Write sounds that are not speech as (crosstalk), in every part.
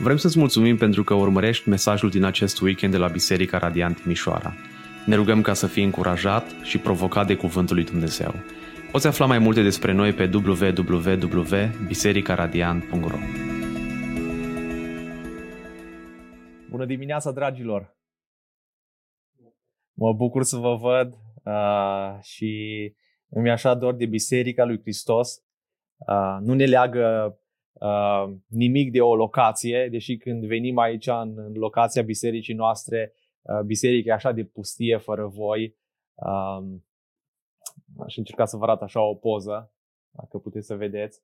Vrem să-ți mulțumim pentru că urmărești mesajul din acest weekend de la Biserica Radiant Mișoara. Ne rugăm ca să fii încurajat și provocat de Cuvântul lui Dumnezeu. Poți afla mai multe despre noi pe www.bisericaradiant.ro Bună dimineața, dragilor! Mă bucur să vă văd uh, și îmi așa dor de Biserica lui Hristos. Uh, nu ne leagă uh, nimic de o locație, deși când venim aici în, în locația bisericii noastre, uh, biserica e așa de pustie fără voi. Uh, aș încerca să vă arăt așa o poză, dacă puteți să vedeți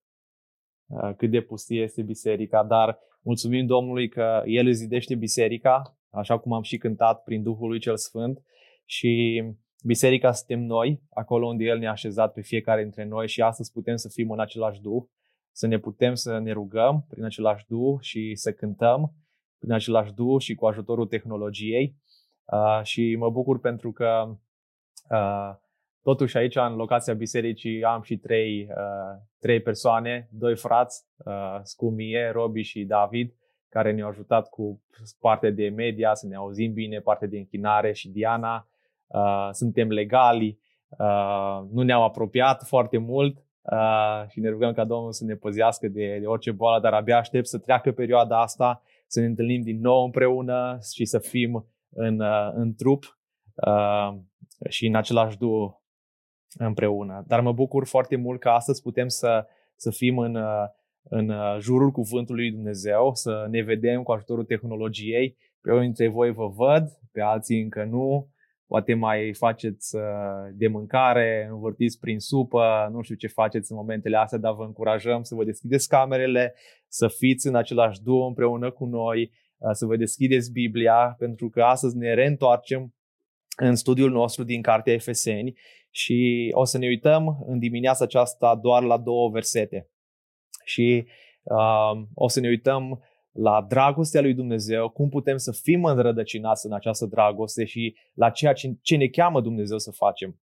uh, cât de pustie este biserica, dar mulțumim Domnului că El zidește biserica, așa cum am și cântat prin Duhul lui Cel Sfânt și biserica suntem noi, acolo unde El ne-a așezat pe fiecare dintre noi și astăzi putem să fim în același Duh să ne putem să ne rugăm prin același Duh și să cântăm prin același Duh și cu ajutorul tehnologiei. Uh, și mă bucur pentru că uh, totuși aici în locația bisericii am și trei, uh, trei persoane, doi frați, uh, Scumie, Robi și David, care ne-au ajutat cu partea de media, să ne auzim bine, partea de închinare și Diana. Uh, suntem legali, uh, nu ne-au apropiat foarte mult, uh, și ne rugăm ca Domnul să ne păzească de, de orice boală, dar abia aștept să treacă perioada asta, să ne întâlnim din nou împreună și să fim în, uh, în trup uh, și în același duo împreună. Dar mă bucur foarte mult că astăzi putem să, să fim în, uh, în uh, jurul cuvântului lui Dumnezeu, să ne vedem cu ajutorul tehnologiei. Pe unii dintre voi vă văd, pe alții încă nu poate mai faceți uh, de mâncare, învârtiți prin supă, nu știu ce faceți în momentele astea, dar vă încurajăm să vă deschideți camerele, să fiți în același duo împreună cu noi, uh, să vă deschideți Biblia, pentru că astăzi ne reîntoarcem în studiul nostru din Cartea Efeseni și o să ne uităm în dimineața aceasta doar la două versete. Și uh, o să ne uităm la dragostea lui Dumnezeu, cum putem să fim înrădăcinați în această dragoste și la ceea ce ne cheamă Dumnezeu să facem.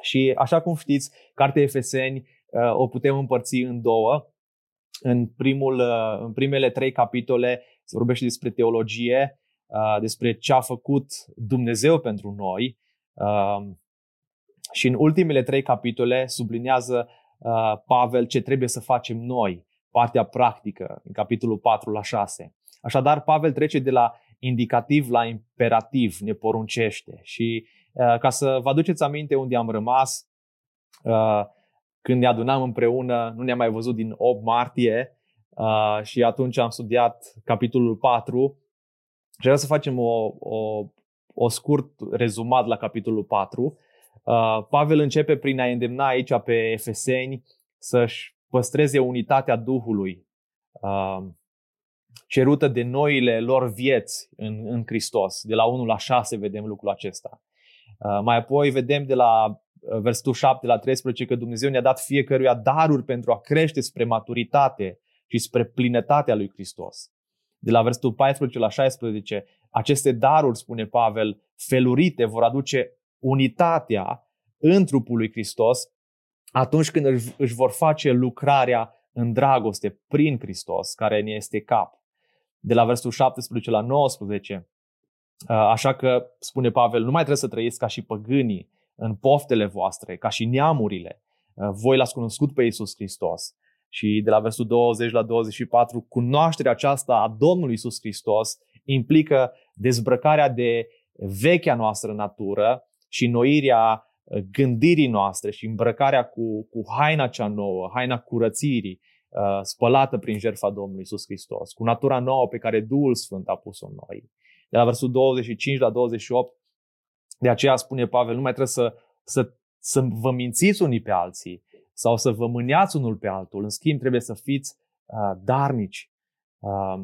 Și așa cum știți, Cartea Efeseni uh, o putem împărți în două. În, primul, uh, în primele trei capitole se vorbește despre teologie, uh, despre ce a făcut Dumnezeu pentru noi. Și în ultimele trei capitole sublinează Pavel ce trebuie să facem noi partea practică, în capitolul 4 la 6. Așadar, Pavel trece de la indicativ la imperativ, ne poruncește. Și uh, ca să vă aduceți aminte unde am rămas, uh, când ne adunam împreună, nu ne-am mai văzut din 8 martie uh, și atunci am studiat capitolul 4 și vreau să facem o, o, o scurt rezumat la capitolul 4. Pavel începe prin a îndemna aici pe efeseni să-și păstreze unitatea Duhului uh, cerută de noile lor vieți în, în Hristos. De la 1 la 6 vedem lucrul acesta. Uh, mai apoi vedem de la uh, versetul 7 la 13 că Dumnezeu ne-a dat fiecăruia daruri pentru a crește spre maturitate și spre plinătatea lui Hristos. De la versetul 14 la 16, aceste daruri, spune Pavel, felurite vor aduce unitatea în trupul lui Hristos atunci când își vor face lucrarea în dragoste prin Hristos, care ne este cap. De la versul 17 la 19, așa că, spune Pavel, nu mai trebuie să trăiți ca și păgânii în poftele voastre, ca și neamurile. Voi l-ați cunoscut pe Iisus Hristos. Și de la versul 20 la 24, cunoașterea aceasta a Domnului Iisus Hristos implică dezbrăcarea de vechea noastră natură și noirea gândirii noastre și îmbrăcarea cu, cu haina cea nouă, haina curățirii, uh, spălată prin jertfa Domnului Isus Hristos, cu natura nouă pe care Duhul Sfânt a pus-o în noi. De la versul 25 la 28, de aceea spune Pavel, nu mai trebuie să, să, să vă mințiți unii pe alții sau să vă mâneați unul pe altul. În schimb, trebuie să fiți uh, darnici. Uh,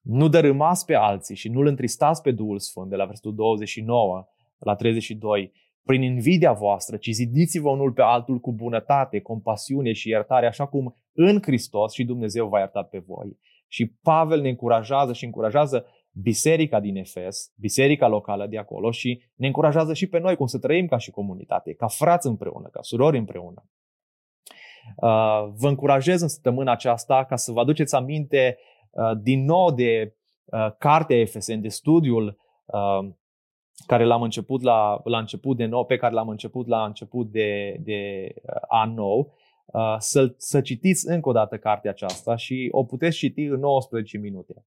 nu dărâmați pe alții și nu-L întristați pe Duhul Sfânt, de la versul 29 la 32, prin invidia voastră, ci zidiți-vă unul pe altul cu bunătate, compasiune și iertare, așa cum în Hristos și Dumnezeu v-a iertat pe voi. Și Pavel ne încurajează și încurajează biserica din Efes, biserica locală de acolo și ne încurajează și pe noi cum să trăim ca și comunitate, ca frați împreună, ca surori împreună. Uh, vă încurajez în săptămâna aceasta ca să vă aduceți aminte din nou de cartea Efeseni, de studiul care l-am început la, la început de nou, pe care l-am început la început de, de an nou, să, să citiți încă o dată cartea aceasta și o puteți citi în 19 minute.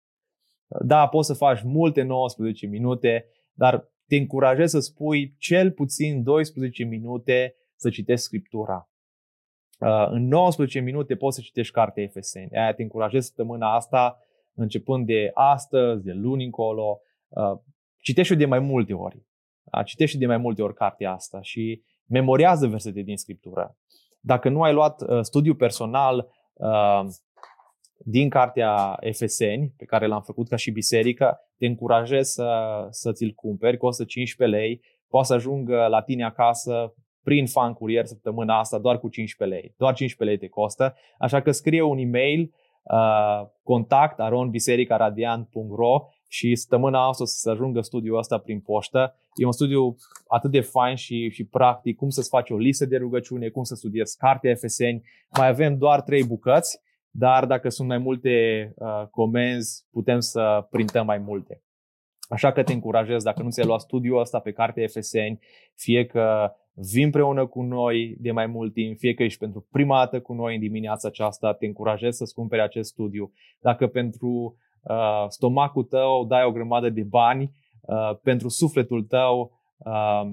Da, poți să faci multe 19 minute, dar te încurajez să spui cel puțin 12 minute să citești Scriptura. Uh, în 19 minute poți să citești cartea Efeseni. Aia te încurajez săptămâna asta, începând de astăzi, de luni încolo. Uh, citește de mai multe ori. Da, citește de mai multe ori cartea asta și memoriază versete din Scriptură. Dacă nu ai luat uh, studiu personal din cartea Efeseni, pe care l-am făcut ca și biserică, te încurajez să, să ți-l cumperi, costă 15 lei, poate să ajungă la tine acasă prin fan curier săptămâna asta doar cu 15 lei. Doar 15 lei te costă, așa că scrie un e-mail uh, contact aronbisericaradiant.ro și săptămâna asta o să se ajungă studiul ăsta prin poștă. E un studiu atât de fain și, și practic, cum să-ți faci o listă de rugăciune, cum să studiezi cartea Efeseni. Mai avem doar trei bucăți dar dacă sunt mai multe uh, comenzi, putem să printăm mai multe. Așa că te încurajez, dacă nu ți-ai luat studiul ăsta pe carte Efeseni, fie că vii împreună cu noi de mai mult timp, fie că ești pentru prima dată cu noi în dimineața aceasta, te încurajez să-ți cumperi acest studiu. Dacă pentru uh, stomacul tău dai o grămadă de bani, uh, pentru sufletul tău uh,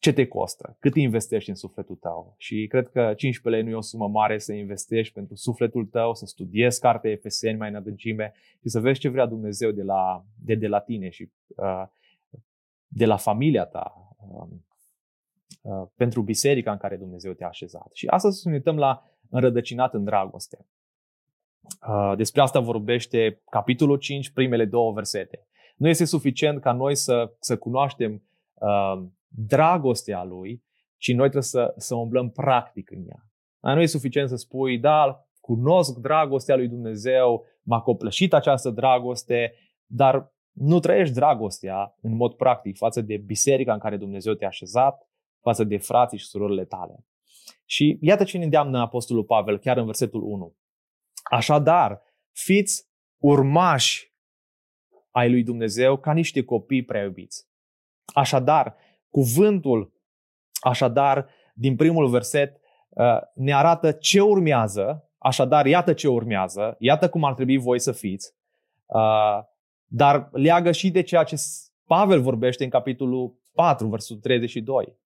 ce te costă, cât investești în sufletul tău. Și cred că 15 lei nu e o sumă mare să investești pentru sufletul tău, să studiezi cartea Efeseni mai în adâncime și să vezi ce vrea Dumnezeu de la, de, de la tine și uh, de la familia ta, uh, uh, pentru biserica în care Dumnezeu te-a așezat. Și astăzi să ne uităm la înrădăcinat în dragoste. Uh, despre asta vorbește capitolul 5, primele două versete. Nu este suficient ca noi să, să cunoaștem uh, dragostea lui, ci noi trebuie să, să umblăm practic în ea. Dar nu e suficient să spui, da, cunosc dragostea lui Dumnezeu, m-a copleșit această dragoste, dar nu trăiești dragostea în mod practic față de biserica în care Dumnezeu te-a așezat, față de frații și surorile tale. Și iată ce ne îndeamnă Apostolul Pavel chiar în versetul 1. Așadar, fiți urmași ai lui Dumnezeu ca niște copii prea iubiți. Așadar, Cuvântul, așadar, din primul verset, uh, ne arată ce urmează, așadar, iată ce urmează, iată cum ar trebui voi să fiți, uh, dar leagă și de ceea ce Pavel vorbește în capitolul 4, versul 32.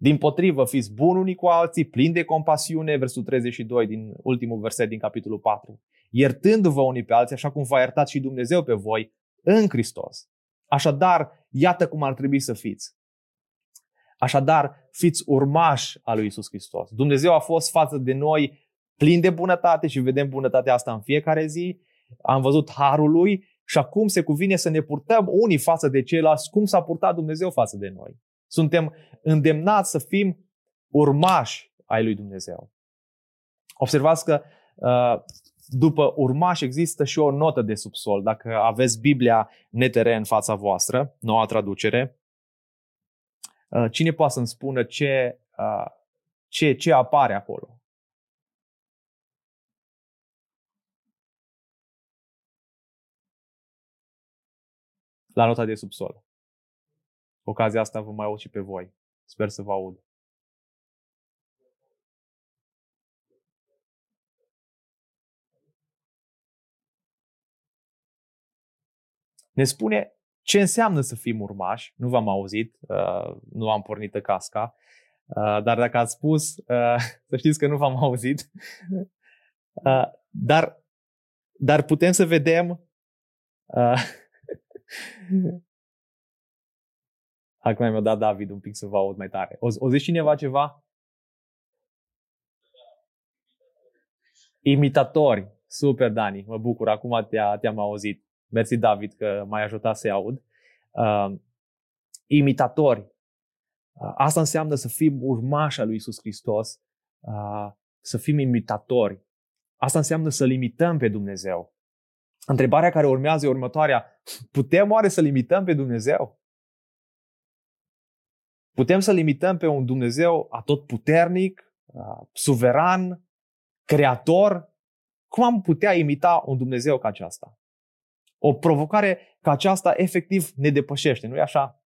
Din potrivă, fiți buni unii cu alții, plini de compasiune, versul 32 din ultimul verset din capitolul 4. Iertându-vă unii pe alții, așa cum v-a iertat și Dumnezeu pe voi în Hristos. Așadar, iată cum ar trebui să fiți. Așadar, fiți urmași al lui Isus Hristos. Dumnezeu a fost față de noi plin de bunătate și vedem bunătatea asta în fiecare zi. Am văzut harul lui și acum se cuvine să ne purtăm unii față de ceilalți cum s-a purtat Dumnezeu față de noi. Suntem îndemnați să fim urmași ai lui Dumnezeu. Observați că uh, după urmași există și o notă de subsol. Dacă aveți Biblia NTR în fața voastră, noua traducere, Uh, cine poate să-mi spună ce, uh, ce, ce apare acolo? La nota de subsol. Ocazia asta vă mai aud și pe voi. Sper să vă aud. Ne spune ce înseamnă să fim urmași? Nu v-am auzit, uh, nu am pornit casca, uh, dar dacă ați spus, uh, (laughs) să știți că nu v-am auzit. Dar, dar putem să vedem (laughs) Acum mi-a dat David un pic să vă aud mai tare. O, o zici cineva ceva? Imitatori. Super, Dani. Mă bucur. Acum te-a, te-am auzit. Mersi, David, că m-ai ajutat să-i aud. Uh, imitatori. Uh, asta înseamnă să fim urmași al lui Isus Hristos, uh, să fim imitatori. Asta înseamnă să limităm pe Dumnezeu. Întrebarea care urmează e următoarea. Putem oare să limităm pe Dumnezeu? Putem să limităm pe un Dumnezeu atotputernic, uh, suveran, creator, Cum am putea imita un Dumnezeu ca aceasta? O provocare ca aceasta efectiv ne depășește, nu-i așa?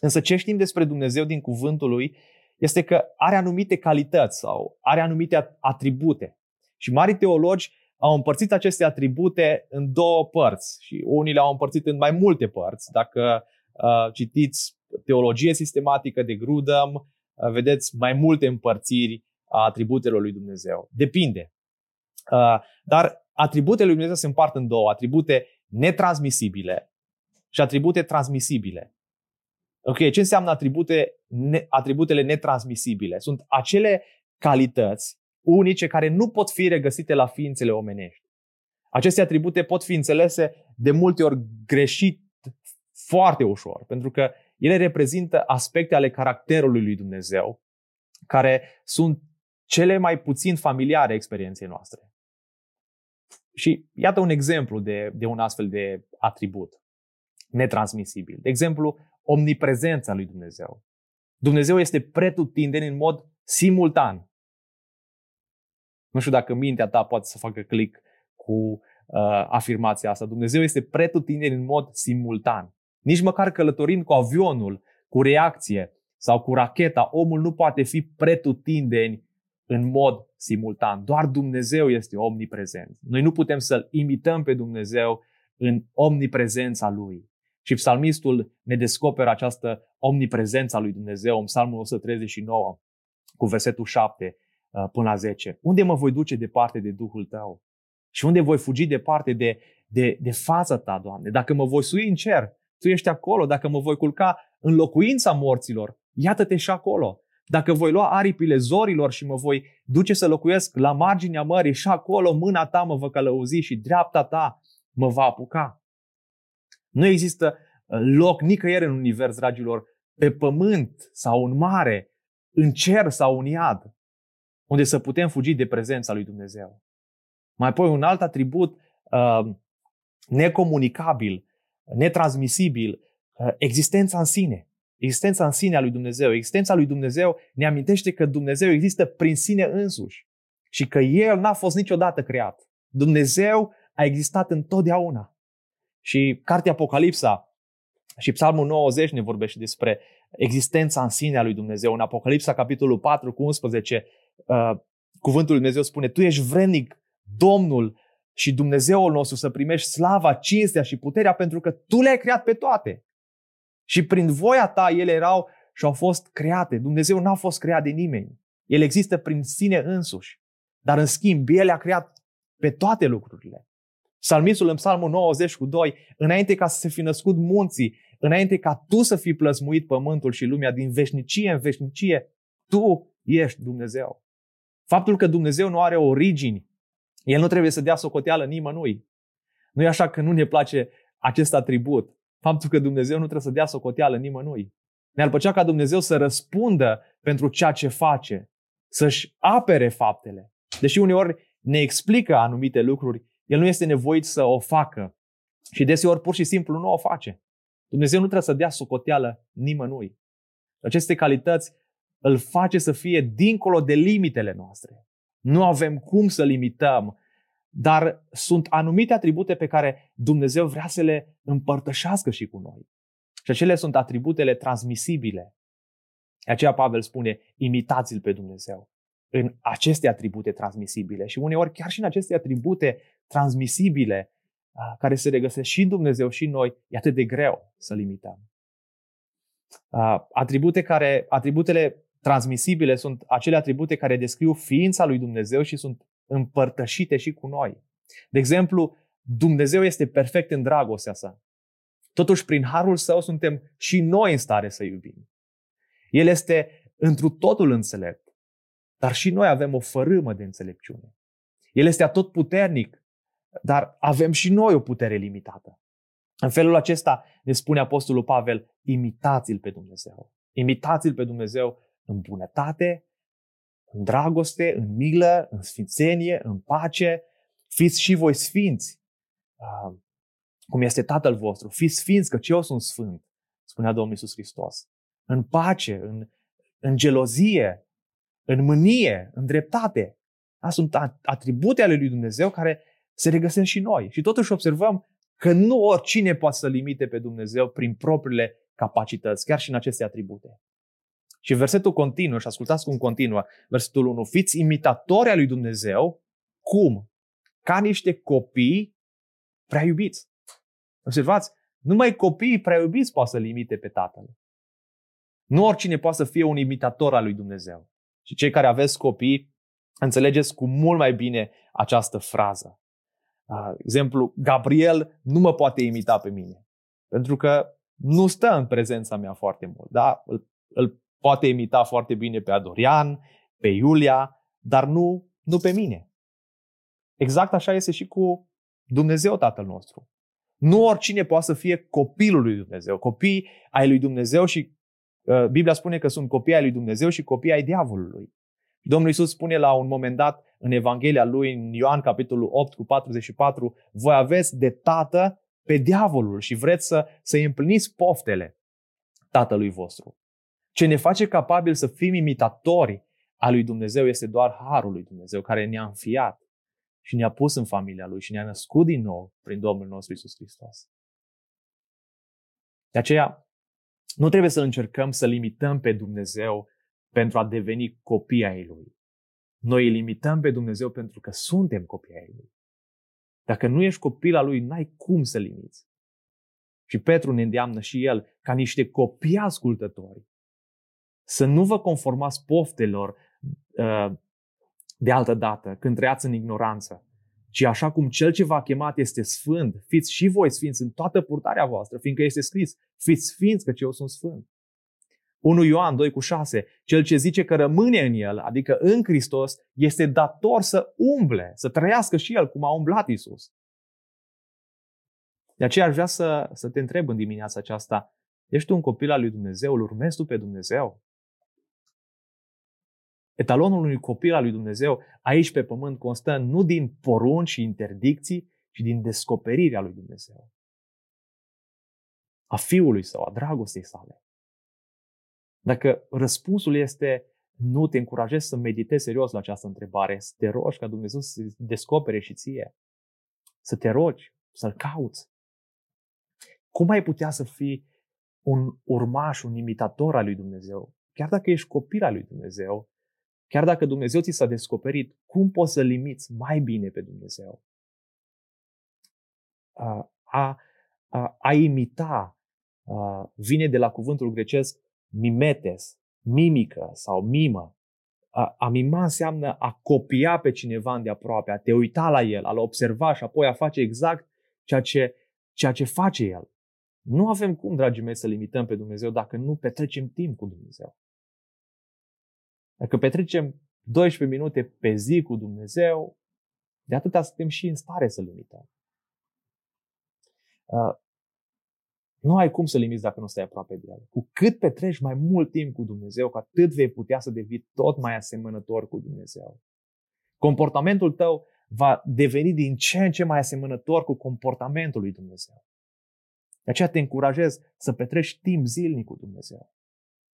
Însă ce știm despre Dumnezeu din cuvântul lui este că are anumite calități sau are anumite atribute. Și mari teologi au împărțit aceste atribute în două părți și unii le-au împărțit în mai multe părți. Dacă uh, citiți teologie sistematică de Grudem, uh, vedeți mai multe împărțiri a atributelor lui Dumnezeu. Depinde. Uh, dar atributele lui Dumnezeu se împart în două. Atribute netransmisibile și atribute transmisibile. Ok, ce înseamnă atribute, ne, atributele netransmisibile? Sunt acele calități unice care nu pot fi regăsite la ființele omenești. Aceste atribute pot fi înțelese de multe ori greșit foarte ușor, pentru că ele reprezintă aspecte ale caracterului lui Dumnezeu, care sunt cele mai puțin familiare experienței noastre. Și iată un exemplu de, de un astfel de atribut netransmisibil. De exemplu, omniprezența lui Dumnezeu. Dumnezeu este pretutindeni în mod simultan. Nu știu dacă mintea ta poate să facă click cu uh, afirmația asta. Dumnezeu este pretutindeni în mod simultan. Nici măcar călătorind cu avionul, cu reacție sau cu racheta, omul nu poate fi pretutindeni în mod simultan. Doar Dumnezeu este omniprezent. Noi nu putem să-L imităm pe Dumnezeu în omniprezența Lui. Și psalmistul ne descoperă această omniprezență a lui Dumnezeu în psalmul 139 cu versetul 7 uh, până la 10. Unde mă voi duce departe de Duhul tău? Și unde voi fugi departe de, de, de fața ta, Doamne? Dacă mă voi sui în cer, Tu ești acolo. Dacă mă voi culca în locuința morților, iată-te și acolo. Dacă voi lua aripile zorilor și mă voi duce să locuiesc la marginea mării și acolo mâna ta mă va călăuzi și dreapta ta mă va apuca. Nu există uh, loc nicăieri în univers, dragilor, pe pământ sau în mare, în cer sau în iad, unde să putem fugi de prezența lui Dumnezeu. Mai apoi un alt atribut uh, necomunicabil, netransmisibil, uh, existența în sine. Existența în sine a lui Dumnezeu. Existența lui Dumnezeu ne amintește că Dumnezeu există prin sine însuși și că El n-a fost niciodată creat. Dumnezeu a existat întotdeauna. Și cartea Apocalipsa și Psalmul 90 ne vorbește despre existența în sine a lui Dumnezeu. În Apocalipsa, capitolul 4 cu 11, uh, cuvântul lui Dumnezeu spune, Tu ești vrednic, Domnul și Dumnezeul nostru, să primești slava, cinstea și puterea pentru că Tu le-ai creat pe toate. Și prin voia Ta ele erau și au fost create. Dumnezeu n-a fost creat de nimeni. El există prin sine însuși. Dar în schimb, El a creat pe toate lucrurile. Psalmistul în psalmul 90 cu 2, înainte ca să se fi născut munții, înainte ca tu să fii plăsmuit pământul și lumea din veșnicie în veșnicie, tu ești Dumnezeu. Faptul că Dumnezeu nu are origini, El nu trebuie să dea socoteală nimănui. Nu e așa că nu ne place acest atribut. Faptul că Dumnezeu nu trebuie să dea socoteală nimănui. Ne-ar plăcea ca Dumnezeu să răspundă pentru ceea ce face, să-și apere faptele. Deși uneori ne explică anumite lucruri, el nu este nevoit să o facă. Și deseori pur și simplu nu o face. Dumnezeu nu trebuie să dea socoteală nimănui. Aceste calități îl face să fie dincolo de limitele noastre. Nu avem cum să limităm, dar sunt anumite atribute pe care Dumnezeu vrea să le împărtășească și cu noi. Și acele sunt atributele transmisibile. Aceea Pavel spune, imitați-l pe Dumnezeu în aceste atribute transmisibile și uneori chiar și în aceste atribute transmisibile care se regăsesc și în Dumnezeu și în noi, e atât de greu să limităm. Atribute care, atributele transmisibile sunt acele atribute care descriu ființa lui Dumnezeu și sunt împărtășite și cu noi. De exemplu, Dumnezeu este perfect în dragostea sa. Totuși, prin harul său suntem și noi în stare să iubim. El este întru totul înțelept. Dar și noi avem o fărâmă de înțelepciune. El este atot puternic, dar avem și noi o putere limitată. În felul acesta ne spune Apostolul Pavel, imitați-l pe Dumnezeu. Imitați-l pe Dumnezeu în bunătate, în dragoste, în milă, în sfințenie, în pace. Fiți și voi sfinți, ah, cum este Tatăl vostru. Fiți sfinți, că eu sunt sfânt, spunea Domnul Iisus Hristos. În pace, în, în gelozie, în mânie, în dreptate. Da? Sunt atribute ale lui Dumnezeu care se regăsesc și noi. Și totuși observăm că nu oricine poate să limite pe Dumnezeu prin propriile capacități, chiar și în aceste atribute. Și versetul continuă, și ascultați cum continuă, versetul 1, fiți imitatori al lui Dumnezeu, cum? Ca niște copii prea iubiți. Observați, numai copiii prea iubiți poate să limite pe Tatăl. Nu oricine poate să fie un imitator al lui Dumnezeu. Și cei care aveți copii, înțelegeți cu mult mai bine această frază. Uh, exemplu, Gabriel nu mă poate imita pe mine. Pentru că nu stă în prezența mea foarte mult. Da? Îl, îl poate imita foarte bine pe Adorian, pe Iulia, dar nu, nu pe mine. Exact așa este și cu Dumnezeu Tatăl nostru. Nu oricine poate să fie copilul lui Dumnezeu. Copii ai lui Dumnezeu și uh, Biblia spune că sunt copii ai lui Dumnezeu și copii ai diavolului. Domnul Iisus spune la un moment dat în Evanghelia lui, în Ioan capitolul 8 cu 44, voi aveți de tată pe diavolul și vreți să, să împliniți poftele tatălui vostru. Ce ne face capabil să fim imitatori a lui Dumnezeu este doar harul lui Dumnezeu care ne-a înfiat și ne-a pus în familia lui și ne-a născut din nou prin Domnul nostru Isus Hristos. De aceea, nu trebuie să încercăm să limităm pe Dumnezeu pentru a deveni copii ai Lui. Noi îl limităm pe Dumnezeu pentru că suntem copii ai Lui. Dacă nu ești copil al Lui, n-ai cum să limiți. Și Petru ne îndeamnă și el ca niște copii ascultători să nu vă conformați poftelor uh, de altă dată, când trăiați în ignoranță, ci așa cum cel ce v-a chemat este sfânt, fiți și voi sfinți în toată purtarea voastră, fiindcă este scris, fiți sfinți că eu sunt sfânt. 1 Ioan 2 cu 6, cel ce zice că rămâne în el, adică în Hristos, este dator să umble, să trăiască și el cum a umblat Isus. De aceea aș vrea să, să te întreb în dimineața aceasta, ești un copil al lui Dumnezeu, îl urmezi tu pe Dumnezeu? Etalonul unui copil al lui Dumnezeu aici pe pământ constă nu din porunci și interdicții, ci din descoperirea lui Dumnezeu. A fiului său, a dragostei sale. Dacă răspunsul este nu, te încurajez să meditezi serios la această întrebare, să te rogi ca Dumnezeu să se descopere și ție, să te rogi, să-L cauți. Cum ai putea să fii un urmaș, un imitator al lui Dumnezeu? Chiar dacă ești copil al lui Dumnezeu, Chiar dacă Dumnezeu ți s-a descoperit, cum poți să limiți mai bine pe Dumnezeu? A, a, a, a imita a, vine de la cuvântul grecesc mimetes, mimică sau mimă. A, a mima înseamnă a copia pe cineva de aproape, a te uita la el, a-l observa și apoi a face exact ceea ce, ceea ce face el. Nu avem cum, dragii mei, să limităm pe Dumnezeu dacă nu petrecem timp cu Dumnezeu. Dacă petrecem 12 minute pe zi cu Dumnezeu, de atâta suntem și în stare să limităm. Uh, nu ai cum să limiți dacă nu stai aproape de El. Cu cât petreci mai mult timp cu Dumnezeu, cu atât vei putea să devii tot mai asemănător cu Dumnezeu. Comportamentul tău va deveni din ce în ce mai asemănător cu comportamentul lui Dumnezeu. De aceea te încurajez să petreci timp zilnic cu Dumnezeu.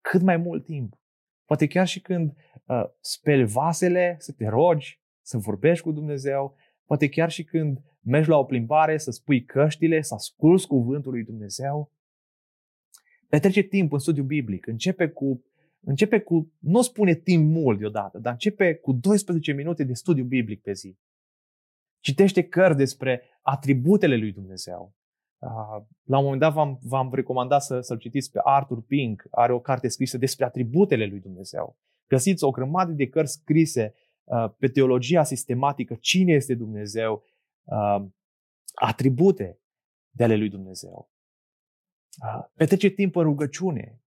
Cât mai mult timp. Poate chiar și când uh, speli vasele, să te rogi, să vorbești cu Dumnezeu. Poate chiar și când mergi la o plimbare, să spui căștile, să asculți cuvântul lui Dumnezeu. Petrece timp în studiu biblic. Începe cu, începe cu, nu spune timp mult deodată, dar începe cu 12 minute de studiu biblic pe zi. Citește cărți despre atributele lui Dumnezeu. Ah, la un moment dat v-am, v-am recomandat să, să-l citiți pe Arthur Pink. Are o carte scrisă despre atributele lui Dumnezeu. Găsiți o grămadă de cărți scrise uh, pe teologia sistematică, cine este Dumnezeu, uh, atribute de ale lui Dumnezeu. Uh, petrece timp în rugăciune.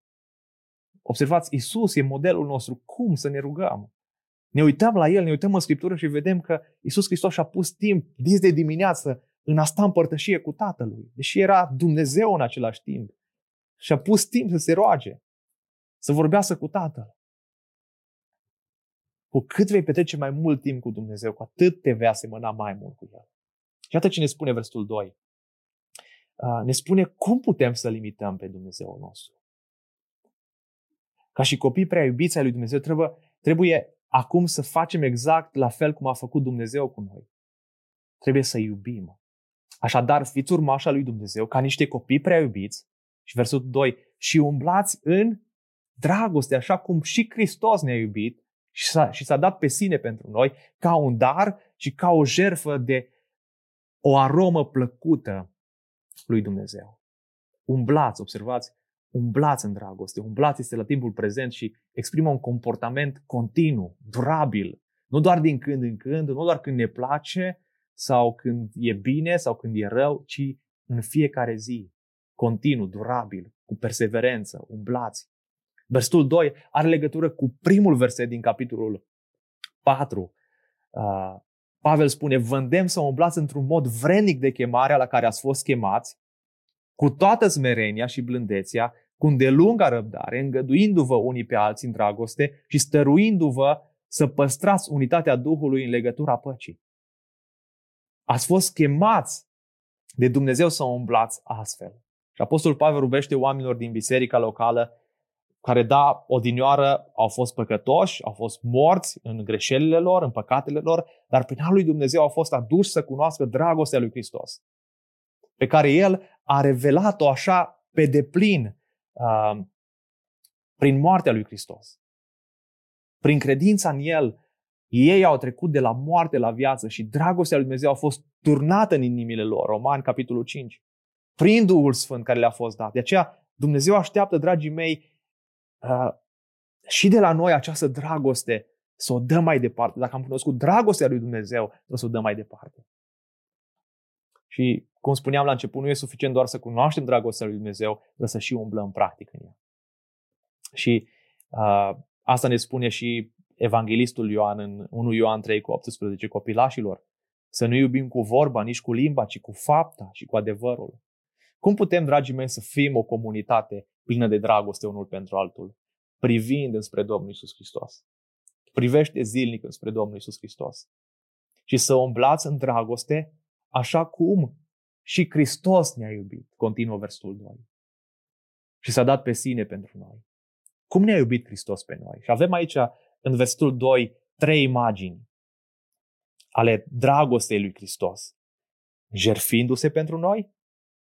Observați, Isus e modelul nostru. Cum să ne rugăm? Ne uităm la El, ne uităm în Scriptură și vedem că Isus Hristos și-a pus timp dis de dimineață în a sta în părtășie cu Tatălui, deși era Dumnezeu în același timp. Și a pus timp să se roage, să vorbească cu Tatăl. Cu cât vei petrece mai mult timp cu Dumnezeu, cu atât te vei asemăna mai mult cu El. Și atât ce ne spune versetul 2. Ne spune cum putem să limităm pe Dumnezeu nostru. Ca și copii prea iubiți ai lui Dumnezeu, trebuie, trebuie acum să facem exact la fel cum a făcut Dumnezeu cu noi. Trebuie să iubim. Așadar, fiți urmașa lui Dumnezeu ca niște copii prea iubiți. Și versetul 2. Și umblați în dragoste, așa cum și Hristos ne-a iubit și s-a, și s-a dat pe sine pentru noi ca un dar și ca o jerfă de o aromă plăcută lui Dumnezeu. Umblați, observați, umblați în dragoste. Umblați este la timpul prezent și exprimă un comportament continuu, durabil. Nu doar din când în când, nu doar când ne place sau când e bine sau când e rău, ci în fiecare zi, continuu, durabil, cu perseverență, umblați. Versetul 2 are legătură cu primul verset din capitolul 4. Uh, Pavel spune, vă îndemn să umblați într-un mod vrednic de chemarea la care ați fost chemați, cu toată smerenia și blândețea, cu îndelunga răbdare, îngăduindu-vă unii pe alții în dragoste și stăruindu-vă să păstrați unitatea Duhului în legătura păcii. Ați fost chemați de Dumnezeu să umblați astfel. Și Apostolul Pavel rubește oamenilor din biserica locală care, da, odinioară au fost păcătoși, au fost morți în greșelile lor, în păcatele lor, dar prin Harul lui Dumnezeu au fost aduși să cunoască dragostea lui Hristos, pe care El a revelat-o așa pe deplin uh, prin moartea lui Hristos. Prin credința în El, ei au trecut de la moarte la viață și dragostea lui Dumnezeu a fost turnată în inimile lor. Roman, capitolul 5. Prin Duhul Sfânt care le-a fost dat. De aceea, Dumnezeu așteaptă, dragii mei, uh, și de la noi această dragoste să o dăm mai departe. Dacă am cunoscut dragostea lui Dumnezeu, trebuie să o dăm mai departe. Și, cum spuneam la început, nu e suficient doar să cunoaștem dragostea lui Dumnezeu, trebuie să și umblăm practic în ea. Și uh, asta ne spune și evanghelistul Ioan în 1 Ioan 3 cu 18, copilașilor. Să nu iubim cu vorba, nici cu limba, ci cu fapta și cu adevărul. Cum putem, dragii mei, să fim o comunitate plină de dragoste unul pentru altul, privind înspre Domnul Isus Hristos? Privește zilnic înspre Domnul Isus Hristos. Și să umblați în dragoste așa cum și Hristos ne-a iubit, continuă versetul 2. Și s-a dat pe sine pentru noi. Cum ne-a iubit Hristos pe noi? Și avem aici, în versetul 2, trei imagini ale dragostei lui Hristos. Jerfindu-se pentru noi,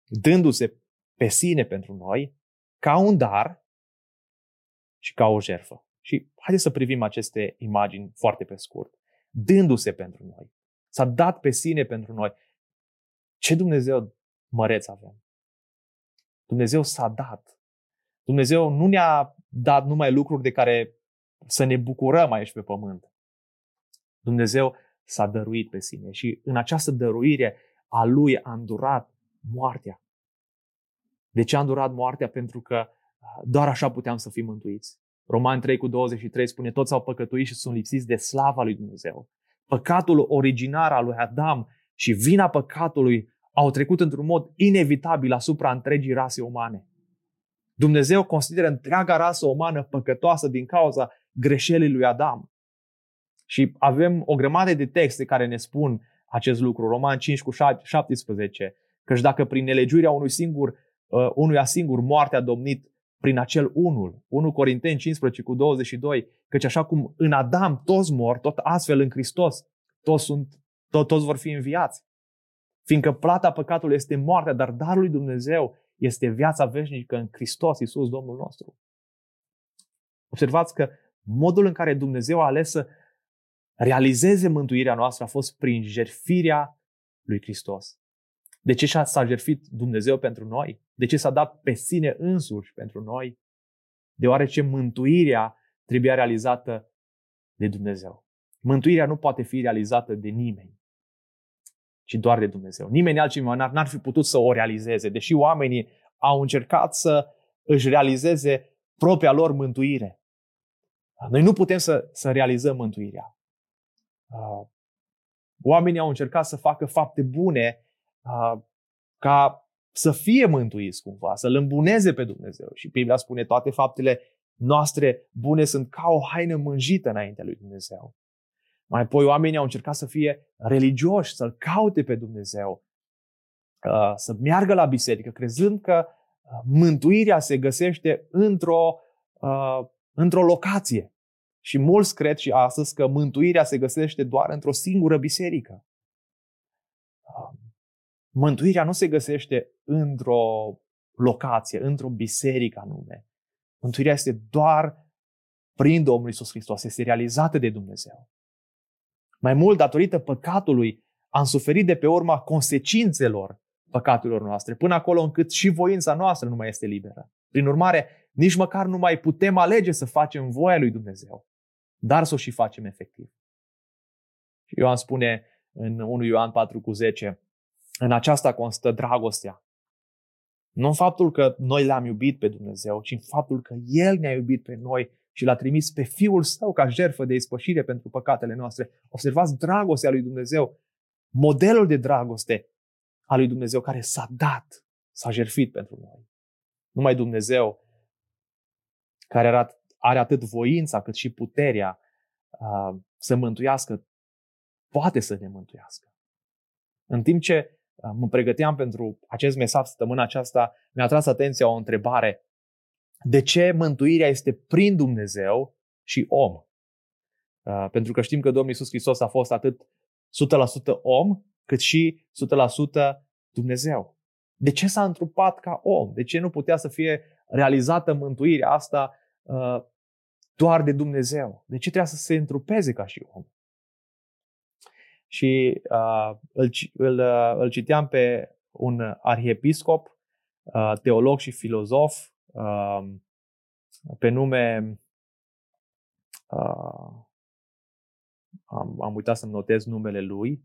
dându-se pe sine pentru noi, ca un dar și ca o jerfă. Și haideți să privim aceste imagini foarte pe scurt. Dându-se pentru noi. S-a dat pe sine pentru noi. Ce Dumnezeu măreț avem? Dumnezeu s-a dat. Dumnezeu nu ne-a dat numai lucruri de care să ne bucurăm aici pe pământ. Dumnezeu s-a dăruit pe sine și în această dăruire a Lui a îndurat moartea. De ce a îndurat moartea? Pentru că doar așa puteam să fim mântuiți. Roman 3 cu 23 spune, toți au păcătuit și sunt lipsiți de slava lui Dumnezeu. Păcatul originar al lui Adam și vina păcatului au trecut într-un mod inevitabil asupra întregii rase umane. Dumnezeu consideră întreaga rasă umană păcătoasă din cauza greșelii lui Adam. Și avem o grămadă de texte care ne spun acest lucru. Roman 5 cu 17. Căci dacă prin nelegiuirea unui singur, uh, unuia singur moarte a domnit prin acel unul, 1 Corinteni 15 cu 22, căci așa cum în Adam toți mor, tot astfel în Hristos toți, sunt, tot, toți vor fi înviați. Fiindcă plata păcatului este moartea, dar darul lui Dumnezeu este viața veșnică în Hristos, Iisus, Domnul nostru. Observați că modul în care Dumnezeu a ales să realizeze mântuirea noastră a fost prin jerfirea lui Hristos. De ce s-a jertfit Dumnezeu pentru noi? De ce s-a dat pe sine însuși pentru noi? Deoarece mântuirea trebuia realizată de Dumnezeu. Mântuirea nu poate fi realizată de nimeni, ci doar de Dumnezeu. Nimeni altcineva n-ar, n-ar fi putut să o realizeze, deși oamenii au încercat să își realizeze propria lor mântuire. Noi nu putem să, să realizăm mântuirea. Uh, oamenii au încercat să facă fapte bune ca să fie mântuiți cumva, să-L îmbuneze pe Dumnezeu. Și Biblia spune toate faptele noastre bune sunt ca o haină mânjită înaintea lui Dumnezeu. Mai apoi oamenii au încercat să fie religioși, să-L caute pe Dumnezeu, să meargă la biserică, crezând că mântuirea se găsește într-o, într-o locație. Și mulți cred și astăzi că mântuirea se găsește doar într-o singură biserică. Mântuirea nu se găsește într-o locație, într-o biserică anume. Mântuirea este doar prin Domnul Isus Hristos, este realizată de Dumnezeu. Mai mult, datorită păcatului, am suferit de pe urma consecințelor păcatelor noastre, până acolo încât și voința noastră nu mai este liberă. Prin urmare, nici măcar nu mai putem alege să facem voia lui Dumnezeu, dar să o și facem efectiv. Și Ioan spune în 1 Ioan 4 cu 10, în aceasta constă dragostea. Nu în faptul că noi l-am iubit pe Dumnezeu, ci în faptul că El ne-a iubit pe noi și l-a trimis pe Fiul Său ca jertfă de ispășire pentru păcatele noastre. Observați dragostea lui Dumnezeu, modelul de dragoste a lui Dumnezeu care s-a dat, s-a jertfit pentru noi. Numai Dumnezeu care are atât voința cât și puterea uh, să mântuiască, poate să ne mântuiască. În timp ce uh, mă pregăteam pentru acest mesaj săptămâna aceasta, mi-a tras atenția o întrebare. De ce mântuirea este prin Dumnezeu și om? Uh, pentru că știm că Domnul Iisus Hristos a fost atât 100% om, cât și 100% Dumnezeu. De ce s-a întrupat ca om? De ce nu putea să fie realizată mântuirea asta uh, doar de Dumnezeu? De ce trebuia să se întrupeze ca și om? Și uh, îl, îl, uh, îl citeam pe un arhiepiscop, uh, teolog și filozof, uh, pe nume uh, am, am uitat să-mi notez numele lui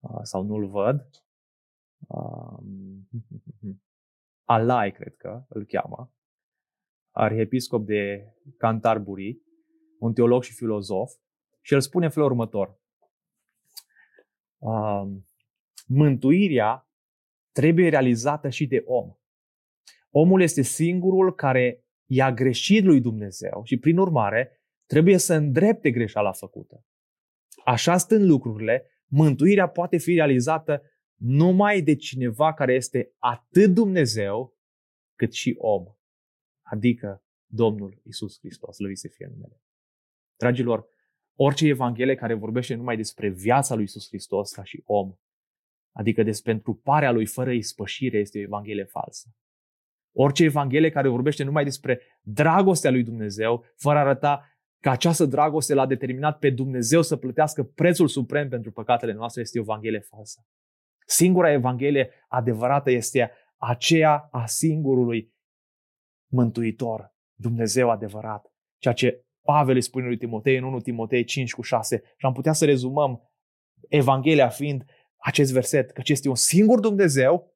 uh, sau nu-l văd. Um, (laughs) Alai, cred că îl cheamă, arhiepiscop de Canterbury, un teolog și filozof, și el spune în felul următor. Um, mântuirea trebuie realizată și de om. Omul este singurul care i-a greșit lui Dumnezeu și, prin urmare, trebuie să îndrepte greșeala făcută. Așa stând lucrurile, mântuirea poate fi realizată numai de cineva care este atât Dumnezeu cât și om, adică Domnul Isus Hristos, lăvit să fie numele. Dragilor, orice evanghelie care vorbește numai despre viața lui Isus Hristos ca și om, adică despre întruparea lui fără ispășire, este o evanghelie falsă. Orice evanghelie care vorbește numai despre dragostea lui Dumnezeu, fără a arăta că această dragoste l-a determinat pe Dumnezeu să plătească prețul suprem pentru păcatele noastre, este o evanghelie falsă. Singura Evanghelie adevărată este aceea a singurului Mântuitor, Dumnezeu adevărat. Ceea ce Pavel îi spune lui Timotei în 1 Timotei 5 cu 6 și am putea să rezumăm Evanghelia fiind acest verset, că este un singur Dumnezeu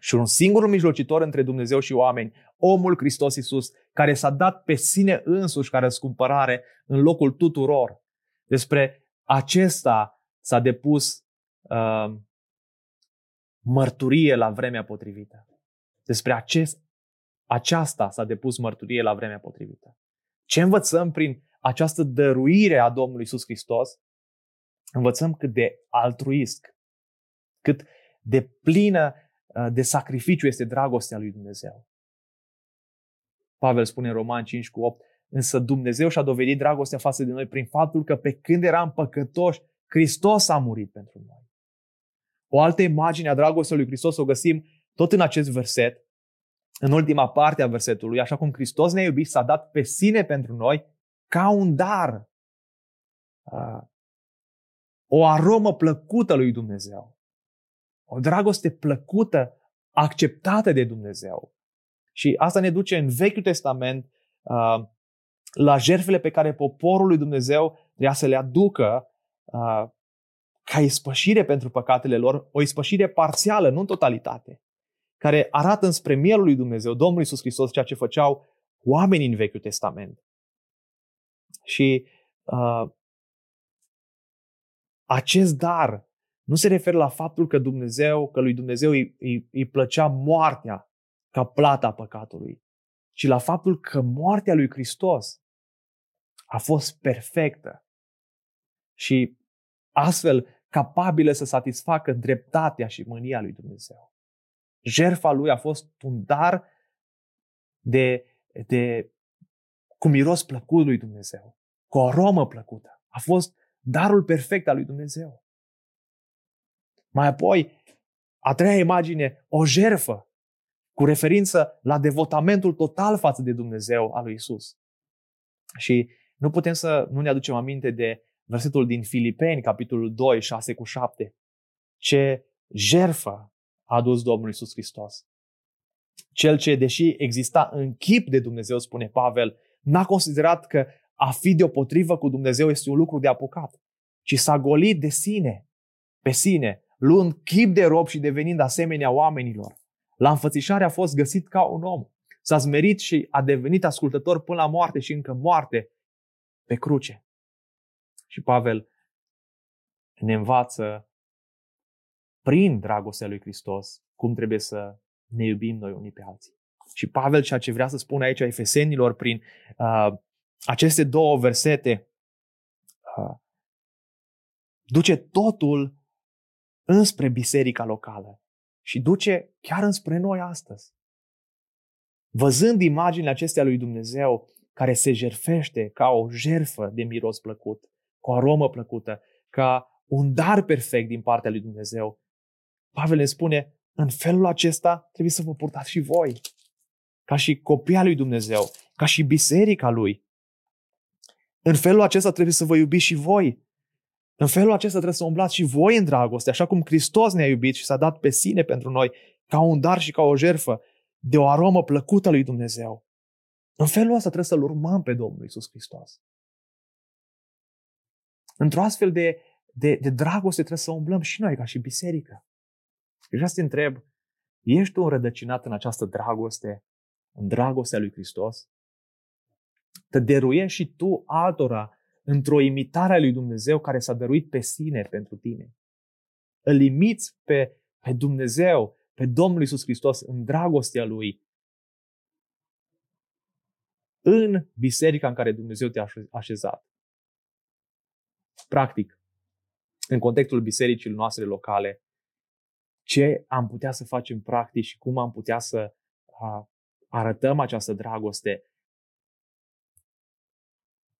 și un singur mijlocitor între Dumnezeu și oameni, omul Hristos Iisus, care s-a dat pe sine însuși ca răscumpărare în locul tuturor. Despre acesta s-a depus uh, mărturie la vremea potrivită. Despre acest, aceasta s-a depus mărturie la vremea potrivită. Ce învățăm prin această dăruire a Domnului Isus Hristos? Învățăm cât de altruist, cât de plină uh, de sacrificiu este dragostea lui Dumnezeu. Pavel spune în Roman 5 cu 8, însă Dumnezeu și-a dovedit dragostea față de noi prin faptul că pe când eram păcătoși, Hristos a murit pentru noi. O altă imagine a dragostei lui Hristos o găsim tot în acest verset, în ultima parte a versetului, așa cum Hristos ne-a iubit, s-a dat pe sine pentru noi ca un dar. O aromă plăcută lui Dumnezeu. O dragoste plăcută, acceptată de Dumnezeu. Și asta ne duce în Vechiul Testament la jertfele pe care poporul lui Dumnezeu trebuia să le aducă ca ispășire pentru păcatele lor, o ispășire parțială, nu în totalitate, care arată înspre mielul lui Dumnezeu, Domnul Iisus Hristos, ceea ce făceau oamenii în Vechiul Testament. Și uh, acest dar nu se referă la faptul că Dumnezeu, că lui Dumnezeu îi, îi, îi plăcea moartea ca plata păcatului, ci la faptul că moartea lui Hristos a fost perfectă. Și astfel capabilă să satisfacă dreptatea și mânia lui Dumnezeu. Jerfa lui a fost un dar de, de cu miros plăcut lui Dumnezeu. cu o aromă plăcută. A fost darul perfect al lui Dumnezeu. Mai apoi, a treia imagine, o jerfă, cu referință la devotamentul total față de Dumnezeu al lui Isus. Și nu putem să nu ne aducem aminte de versetul din Filipeni, capitolul 2, 6 cu 7. Ce jerfă a adus Domnul Isus Hristos. Cel ce, deși exista în chip de Dumnezeu, spune Pavel, n-a considerat că a fi deopotrivă cu Dumnezeu este un lucru de apucat, ci s-a golit de sine, pe sine, luând chip de rob și devenind asemenea oamenilor. La înfățișare a fost găsit ca un om. S-a smerit și a devenit ascultător până la moarte și încă moarte pe cruce. Și Pavel ne învață prin dragostea lui Hristos cum trebuie să ne iubim noi unii pe alții. Și Pavel ceea ce vrea să spună aici efesenilor prin uh, aceste două versete uh, duce totul înspre biserica locală și duce chiar înspre noi astăzi. Văzând imaginile acestea lui Dumnezeu care se jerfește ca o jerfă de miros plăcut, cu aromă plăcută, ca un dar perfect din partea lui Dumnezeu, Pavel ne spune, în felul acesta trebuie să vă purtați și voi, ca și copia lui Dumnezeu, ca și biserica lui. În felul acesta trebuie să vă iubiți și voi. În felul acesta trebuie să umblați și voi în dragoste, așa cum Hristos ne-a iubit și s-a dat pe sine pentru noi, ca un dar și ca o jerfă, de o aromă plăcută lui Dumnezeu. În felul ăsta trebuie să-L urmăm pe Domnul Isus Hristos. Într-o astfel de, de, de dragoste trebuie să umblăm și noi, ca și biserică. Și vreau să te întreb, ești tu înrădăcinat în această dragoste, în dragostea lui Hristos? Te dăruiești și tu altora într-o imitare a lui Dumnezeu care s-a dăruit pe sine pentru tine. Îl imiți pe, pe Dumnezeu, pe Domnul Isus Hristos în dragostea Lui, în biserica în care Dumnezeu te-a așezat. Practic, în contextul bisericii noastre locale, ce am putea să facem practic și cum am putea să arătăm această dragoste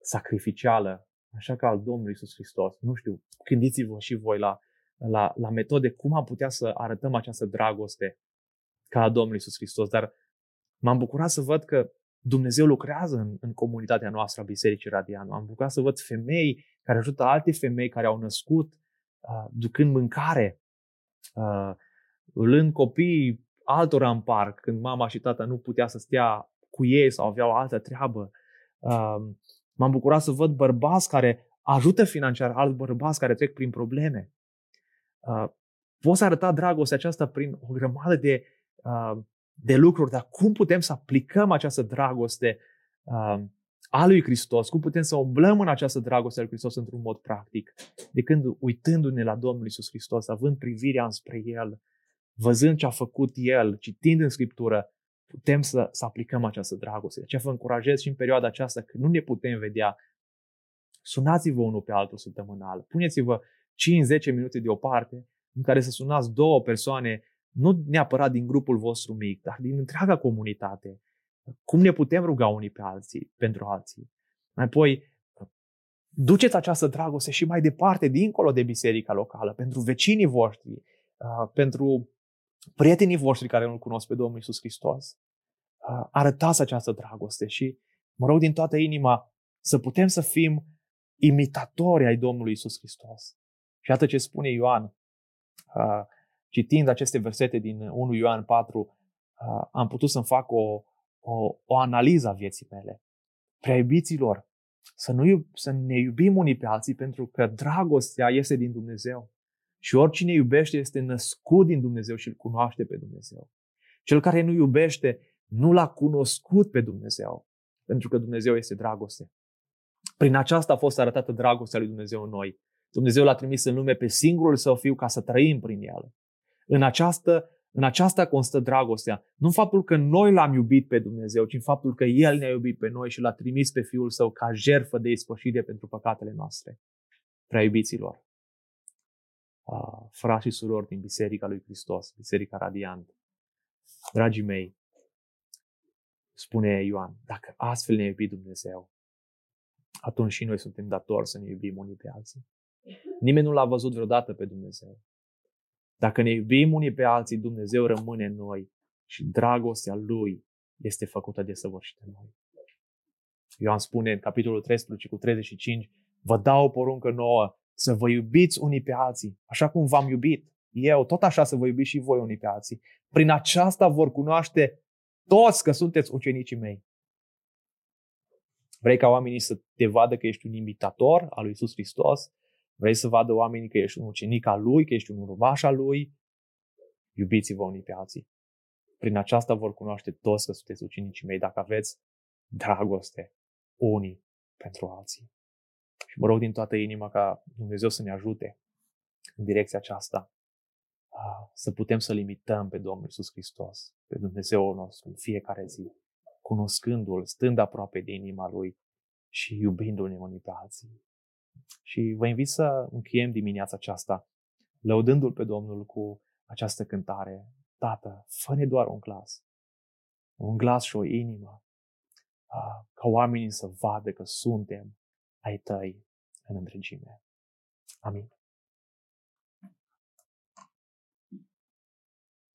sacrificială, așa ca al Domnului Isus Hristos. Nu știu, gândiți-vă și voi la, la, la metode cum am putea să arătăm această dragoste ca a Domnului Isus Hristos, dar m-am bucurat să văd că Dumnezeu lucrează în, în comunitatea noastră a Bisericii Radianu. Am bucurat să văd femei care ajută alte femei care au născut uh, ducând mâncare, uh, lând copii altora în parc, când mama și tata nu putea să stea cu ei sau aveau altă treabă. Uh, m-am bucurat să văd bărbați care ajută financiar alți bărbați care trec prin probleme. Uh, poți arăta dragostea aceasta prin o grămadă de uh, de lucruri, dar cum putem să aplicăm această dragoste uh, a lui Hristos, cum putem să umblăm în această dragoste a lui Hristos într-un mod practic, de când uitându-ne la Domnul Isus Hristos, având privirea înspre El, văzând ce a făcut El, citind în Scriptură, putem să, să aplicăm această dragoste. De aceea vă încurajez și în perioada aceasta, când nu ne putem vedea, sunați-vă unul pe altul săptămânal, puneți-vă 5-10 minute deoparte în care să sunați două persoane nu neapărat din grupul vostru mic, dar din întreaga comunitate. Cum ne putem ruga unii pe alții, pentru alții. Mai apoi, duceți această dragoste și mai departe, dincolo de biserica locală, pentru vecinii voștri, uh, pentru prietenii voștri care nu cunosc pe Domnul Isus Hristos. Uh, arătați această dragoste și mă rog din toată inima să putem să fim imitatori ai Domnului Isus Hristos. Și iată ce spune Ioan uh, citind aceste versete din 1 Ioan 4, am putut să-mi fac o, o, o analiză a vieții mele. Prea iubiților, să, nu, să ne iubim unii pe alții pentru că dragostea este din Dumnezeu. Și oricine iubește este născut din Dumnezeu și îl cunoaște pe Dumnezeu. Cel care nu iubește nu l-a cunoscut pe Dumnezeu, pentru că Dumnezeu este dragoste. Prin aceasta a fost arătată dragostea lui Dumnezeu în noi. Dumnezeu l-a trimis în lume pe singurul său fiu ca să trăim prin el. În această în aceasta constă dragostea. Nu în faptul că noi l-am iubit pe Dumnezeu, ci în faptul că El ne-a iubit pe noi și l-a trimis pe Fiul Său ca jerfă de ispășire pentru păcatele noastre. Prea iubiților, frați și surori din Biserica lui Hristos, Biserica Radiant, dragii mei, spune Ioan, dacă astfel ne-a iubit Dumnezeu, atunci și noi suntem datori să ne iubim unii pe alții. Nimeni nu l-a văzut vreodată pe Dumnezeu. Dacă ne iubim unii pe alții, Dumnezeu rămâne în noi și dragostea Lui este făcută de săvârșită în noi. Ioan spune în capitolul 13 cu 35, vă dau o poruncă nouă, să vă iubiți unii pe alții, așa cum v-am iubit. Eu, tot așa să vă iubiți și voi unii pe alții. Prin aceasta vor cunoaște toți că sunteți ucenicii mei. Vrei ca oamenii să te vadă că ești un imitator al lui Isus Hristos? Vrei să vadă oamenii că ești un ucenic al lui, că ești un urmaș al lui? Iubiți-vă unii pe alții. Prin aceasta vor cunoaște toți că sunteți ucenicii mei dacă aveți dragoste unii pentru alții. Și mă rog din toată inima ca Dumnezeu să ne ajute în direcția aceasta să putem să limităm pe Domnul Isus Hristos, pe Dumnezeul nostru în fiecare zi, cunoscându-L, stând aproape de inima Lui și iubindu-ne unii pe alții. Și vă invit să încheiem dimineața aceasta, lăudându-L pe Domnul cu această cântare. Tată, fă-ne doar un glas, un glas și o inimă, ca oamenii să vadă că suntem ai tăi în întregime. Amin.